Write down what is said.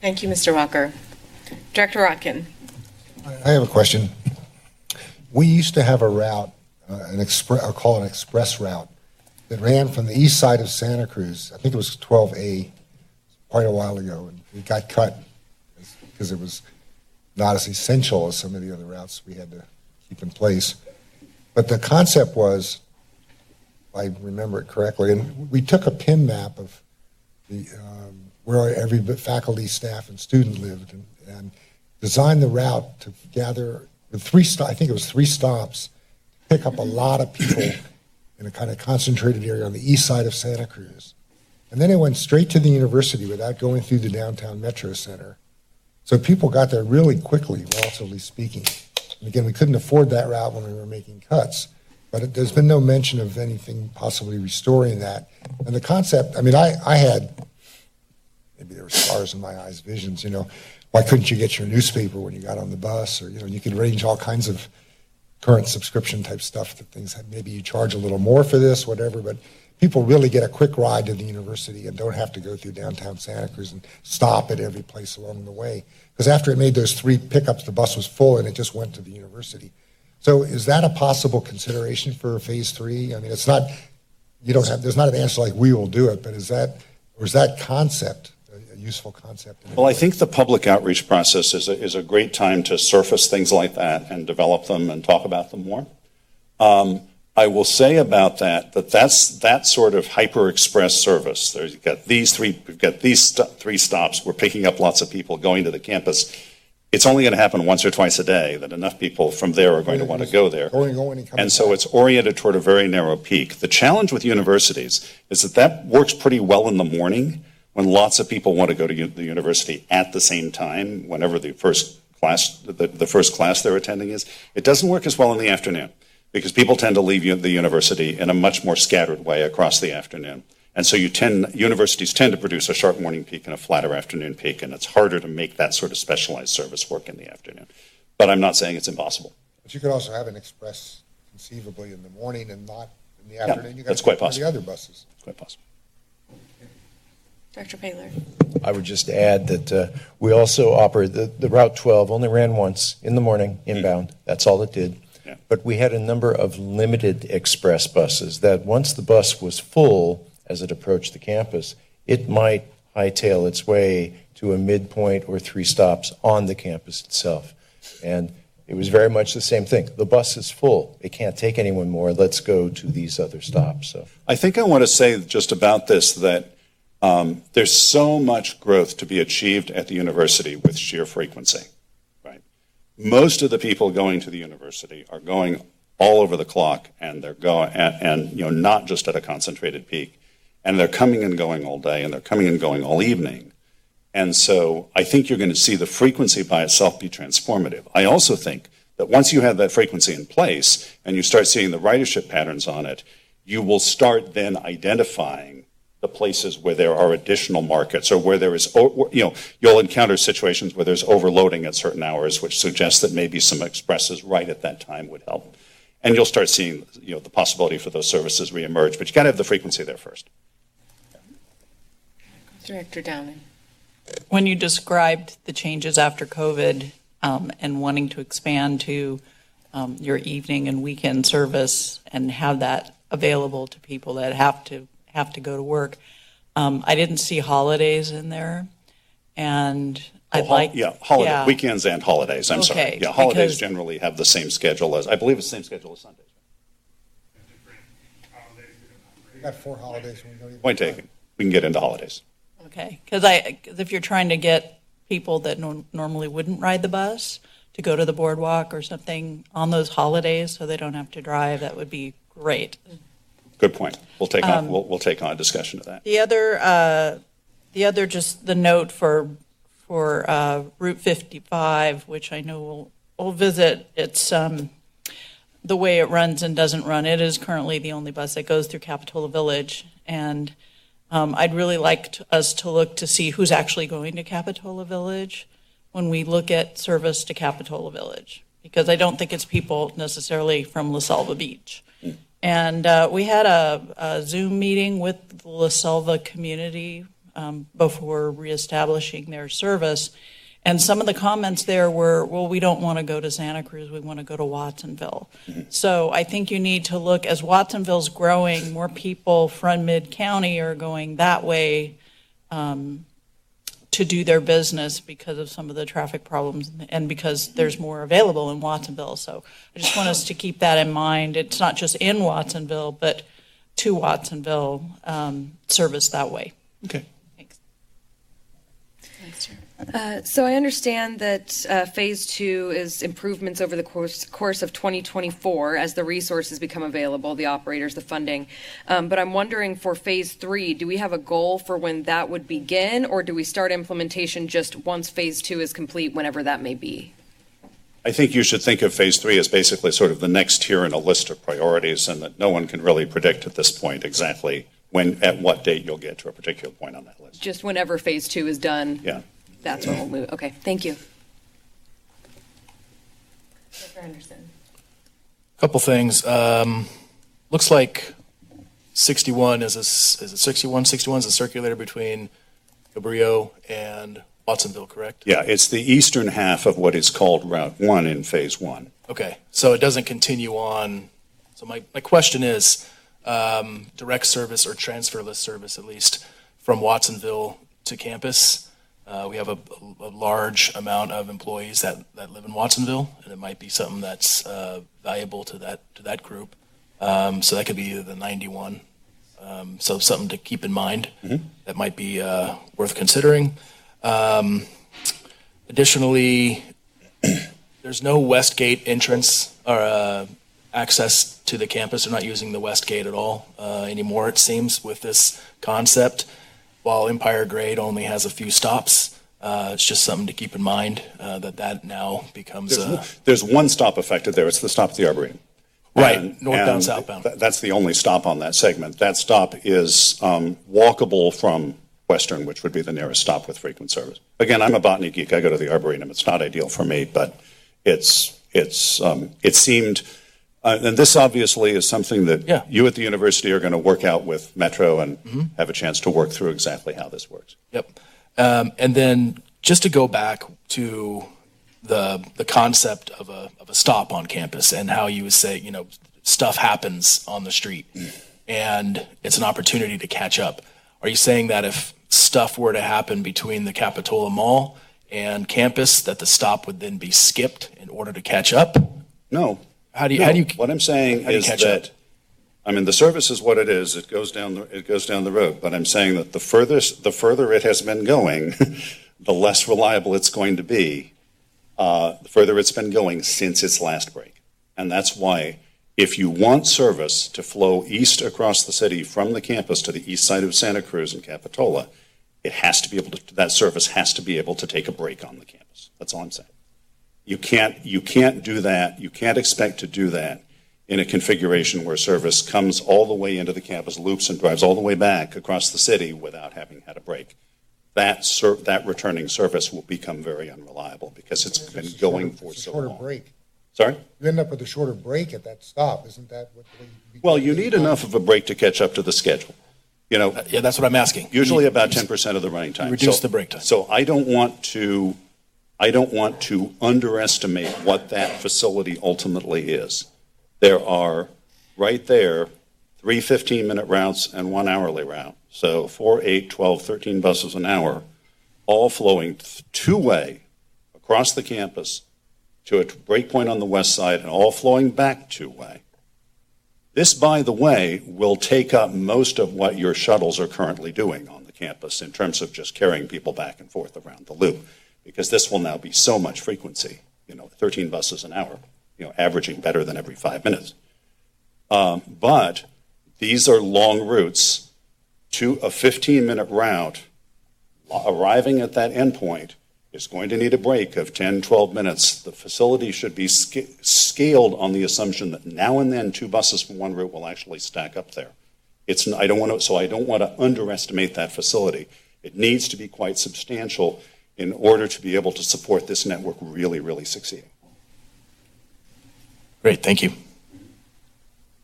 Thank you, Mr. Walker. Director Rotkin. I have a question. We used to have a route, uh, an express, I'll call it an express route, that ran from the east side of Santa Cruz. I think it was 12A, quite a while ago, and it got cut because it was not as essential as some of the other routes we had to keep in place. But the concept was, if I remember it correctly, and we took a pin map of the, um, where every faculty, staff, and student lived, and, and designed the route to gather with three. St- I think it was three stops, pick up a lot of people in a kind of concentrated area on the east side of Santa Cruz, and then it went straight to the university without going through the downtown metro center. So people got there really quickly, relatively speaking. And again, we couldn't afford that route when we were making cuts. But it, there's been no mention of anything possibly restoring that. And the concept, I mean, I, I had, were stars in my eyes, visions, you know, why couldn't you get your newspaper when you got on the bus? Or, you know, you could arrange all kinds of current subscription type stuff that things have, maybe you charge a little more for this, whatever, but people really get a quick ride to the university and don't have to go through downtown Santa Cruz and stop at every place along the way. Because after it made those three pickups, the bus was full and it just went to the university. So is that a possible consideration for phase three? I mean, it's not, you don't have, there's not an answer like we will do it, but is that, or is that concept useful concept? Well, I think the public outreach process is a, is a great time to surface things like that and develop them and talk about them more. Um, I will say about that that that's that sort of hyper express service. There's you've got these three, we've got these st- three stops. We're picking up lots of people going to the campus. It's only going to happen once or twice a day that enough people from there are going to want to go there. Going, going, and And so it's oriented toward a very narrow peak. The challenge with universities is that that works pretty well in the morning when lots of people want to go to the university at the same time, whenever the first class, the, the first class they're attending is. It doesn't work as well in the afternoon because people tend to leave the university in a much more scattered way across the afternoon. And so you tend, universities tend to produce a sharp morning peak and a flatter afternoon peak, and it's harder to make that sort of specialized service work in the afternoon. But I'm not saying it's impossible. But you could also have an express conceivably in the morning and not in the afternoon. You got that's quite possible. The other buses. It's quite possible. Dr. Pageler. I would just add that uh, we also operate, the, the Route 12 only ran once in the morning inbound. That's all it did. Yeah. But we had a number of limited express buses that once the bus was full as it approached the campus, it might hightail its way to a midpoint or three stops on the campus itself. And it was very much the same thing. The bus is full. It can't take anyone more. Let's go to these other stops. So I think I want to say just about this that um, there's so much growth to be achieved at the university with sheer frequency. Right? Most of the people going to the university are going all over the clock, and they're going and, and you know not just at a concentrated peak, and they're coming and going all day, and they're coming and going all evening. And so I think you're going to see the frequency by itself be transformative. I also think that once you have that frequency in place and you start seeing the ridership patterns on it, you will start then identifying the places where there are additional markets or where there is, you know, you'll encounter situations where there's overloading at certain hours, which suggests that maybe some expresses right at that time would help. And you'll start seeing, you know, the possibility for those services reemerge, but you got to have the frequency there first. Director Downing. When you described the changes after COVID um, and wanting to expand to um, your evening and weekend service and have that available to people that have to have to go to work, um, I didn't see holidays in there, and I'd Oh, hol- like Yeah, holiday, yeah. weekends and holidays, I'm sorry. Okay, Yeah, holidays because- generally have the same schedule as, I believe it's the same schedule as Sundays. We got four holidays. We don't Point taken. We can get into holidays. Okay, because I, cause if you're trying to get people that nor- normally wouldn't ride the bus to go to the boardwalk or something on those holidays, so they don't have to drive, that would be great. Good point. We'll take on, Um, we'll, we'll take on a discussion of that. The other, uh, the other, just the note for for uh, Route 55, which I know we'll, we'll visit. It's um, the way it runs and doesn't run. It is currently the only bus that goes through Capitola Village, and um, I'd really like to, us to look to see who's actually going to Capitola Village when we look at service to Capitola Village, because I don't think it's people necessarily from La Selva Beach. And uh, we had a, a Zoom meeting with the La Selva community um, before reestablishing their service. And some of the comments there were, well, we don't want to go to Santa Cruz, we want to go to Watsonville. So I think you need to look, as Watsonville's growing, more people from mid-county are going that way um, to do their business because of some of the traffic problems and because there's more available in Watsonville. So I just want us to keep that in mind. It's not just in Watsonville, but to Watsonville, um, service that way. Okay. Uh, So I understand that uh, Phase Two is improvements over the course, course of 2024 as the resources become available, the operators, the funding. Um, But I'm wondering for Phase Three, do we have a goal for when that would begin? Or do we start implementation just once Phase Two is complete, whenever that may be? I think you should think of phase three as basically sort of the next tier in a list of priorities, and that no one can really predict at this point exactly when, at what date you'll get to a particular point on that list. Just whenever Phase Two is done? Yeah. That's what we'll move, okay, thank you. Director Henderson. Couple things. Um, looks like 61 is a, s- is it 61? 61 is a circulator between Cabrillo and Watsonville, correct? Yeah, it's the eastern half of what is called Route One in phase one. Okay, so it doesn't continue on. So my, my question is, um, direct service or transferless service at least from Watsonville to campus. Uh, we have a, a large amount of employees that, that live in Watsonville, and it might be something that's uh, valuable to that to that group. Um, so that could be the 91. Um, so something to keep in mind that might be uh, worth considering. Um, additionally, there's no west gate entrance or uh, access to the campus. They're not using the west gate at all uh, anymore, it seems, with this concept. While Empire Grade only has a few stops, uh, it's just something to keep in mind uh, that that now becomes There's, a there's one stop affected there. It's the stop at the Arboretum. right And- northbound, and southbound. th- That's the only stop on that segment. That stop is um, walkable from Western, which would be the nearest stop with frequent service. Again, I'm a botany geek. I go to the Arboretum. It's not ideal for me, but it's, it's, um, it seemed, uh, and this obviously is something that Yeah. you at the university are going to work out with Metro and have a chance to work through exactly how this works. Yep. Um, and then just to go back to the the concept of a of a stop on campus and how you would say, you know, stuff happens on the street and it's an opportunity to catch up. Are you saying that if stuff were to happen between the Capitola Mall and campus, that the stop would then be skipped in order to catch up? No. How do you No. how do you What I'm saying how do you is catch up? that, I mean, the service is what it is. It goes down, the it goes down the road. But I'm saying that the furthest, the further it has been going, the less reliable it's going to be, uh, the further it's been going since its last break. And that's why, if you want service to flow east across the city from the campus to the east side of Santa Cruz and Capitola, it has to be able to, that service has to be able to take a break on the campus. That's all I'm saying. You can't, you can't do that, you can't expect to do that in a configuration where service comes all the way into the campus, loops and drives all the way back across the city without having had a break. That ser, that returning service will become very unreliable because it's been It's going shorter- for it's a so Shorter long. break. Sorry? You end up with a shorter break at that stop, isn't that what? the- Well, you need enough of a break to catch up to the schedule. You know, uh, Yeah, that's what I'm asking. usually You- about 10% of the running time. reduce So- the break time. So I don't want to, I don't want to underestimate what that facility ultimately is. There are, right there, three 15-minute routes and one hourly route. So four, eight, 12, 13 buses an hour, all flowing two-way across the campus to a breakpoint on the west side and all flowing back two-way. This, by the way, will take up most of what your shuttles are currently doing on the campus in terms of just carrying people back and forth around the loop, because this will now be so much frequency, you know, 13 buses an hour, you know, averaging better than every five minutes. Um, but these are long routes to a 15-minute route. Arriving at that endpoint is going to need a break of 10, 12 minutes. The facility should be sca- scaled on the assumption that now and then two buses from one route will actually stack up there. It's, I don't want to, so I don't want to underestimate that facility. It needs to be quite substantial in order to be able to support this network really, really succeeding. Great, thank you.